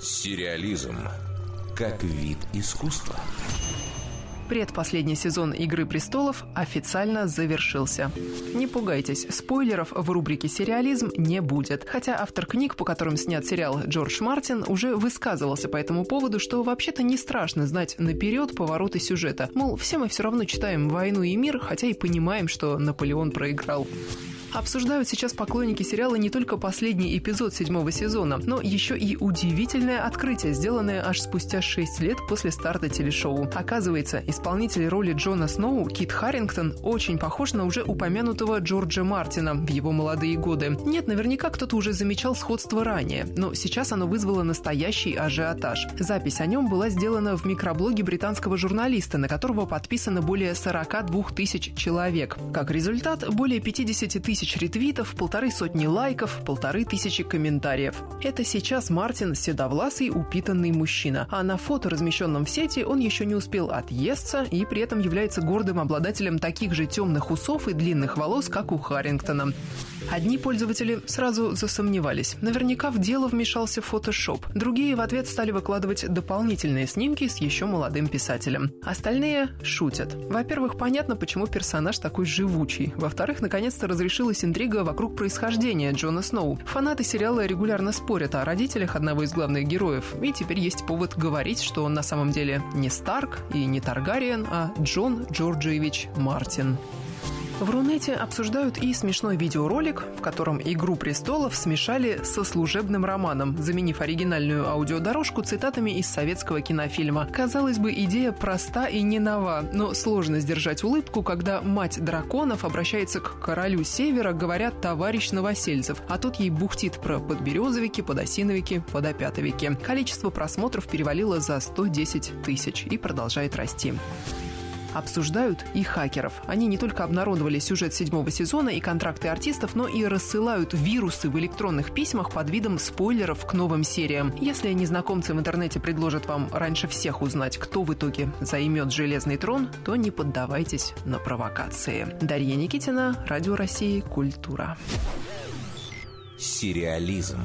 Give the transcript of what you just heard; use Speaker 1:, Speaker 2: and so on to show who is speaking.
Speaker 1: Сериализм как вид искусства.
Speaker 2: Предпоследний сезон «Игры престолов» официально завершился. Не пугайтесь, спойлеров в рубрике «Сериализм» не будет. Хотя автор книг, по которым снят сериал Джордж Мартин, уже высказывался по этому поводу, что вообще-то не страшно знать наперед повороты сюжета. Мол, все мы все равно читаем «Войну и мир», хотя и понимаем, что Наполеон проиграл. Обсуждают сейчас поклонники сериала не только последний эпизод седьмого сезона, но еще и удивительное открытие, сделанное аж спустя шесть лет после старта телешоу. Оказывается, исполнитель роли Джона Сноу, Кит Харрингтон, очень похож на уже упомянутого Джорджа Мартина в его молодые годы. Нет, наверняка кто-то уже замечал сходство ранее, но сейчас оно вызвало настоящий ажиотаж. Запись о нем была сделана в микроблоге британского журналиста, на которого подписано более 42 тысяч человек. Как результат, более 50 тысяч тысяч ретвитов, полторы сотни лайков, полторы тысячи комментариев. Это сейчас Мартин – седовласый, упитанный мужчина. А на фото, размещенном в сети, он еще не успел отъесться и при этом является гордым обладателем таких же темных усов и длинных волос, как у Харрингтона. Одни пользователи сразу засомневались. Наверняка в дело вмешался фотошоп. Другие в ответ стали выкладывать дополнительные снимки с еще молодым писателем. Остальные шутят. Во-первых, понятно, почему персонаж такой живучий. Во-вторых, наконец-то разрешилось разгорелась интрига вокруг происхождения Джона Сноу. Фанаты сериала регулярно спорят о родителях одного из главных героев, и теперь есть повод говорить, что он на самом деле не Старк и не Таргариен, а Джон Джорджиевич Мартин. В Рунете обсуждают и смешной видеоролик, в котором «Игру престолов» смешали со служебным романом, заменив оригинальную аудиодорожку цитатами из советского кинофильма. Казалось бы, идея проста и не нова, но сложно сдержать улыбку, когда мать драконов обращается к королю Севера, говорят «товарищ Новосельцев», а тут ей бухтит про подберезовики, подосиновики, подопятовики. Количество просмотров перевалило за 110 тысяч и продолжает расти обсуждают и хакеров. Они не только обнародовали сюжет седьмого сезона и контракты артистов, но и рассылают вирусы в электронных письмах под видом спойлеров к новым сериям. Если незнакомцы в интернете предложат вам раньше всех узнать, кто в итоге займет железный трон, то не поддавайтесь на провокации. Дарья Никитина, Радио России, Культура.
Speaker 1: Сериализм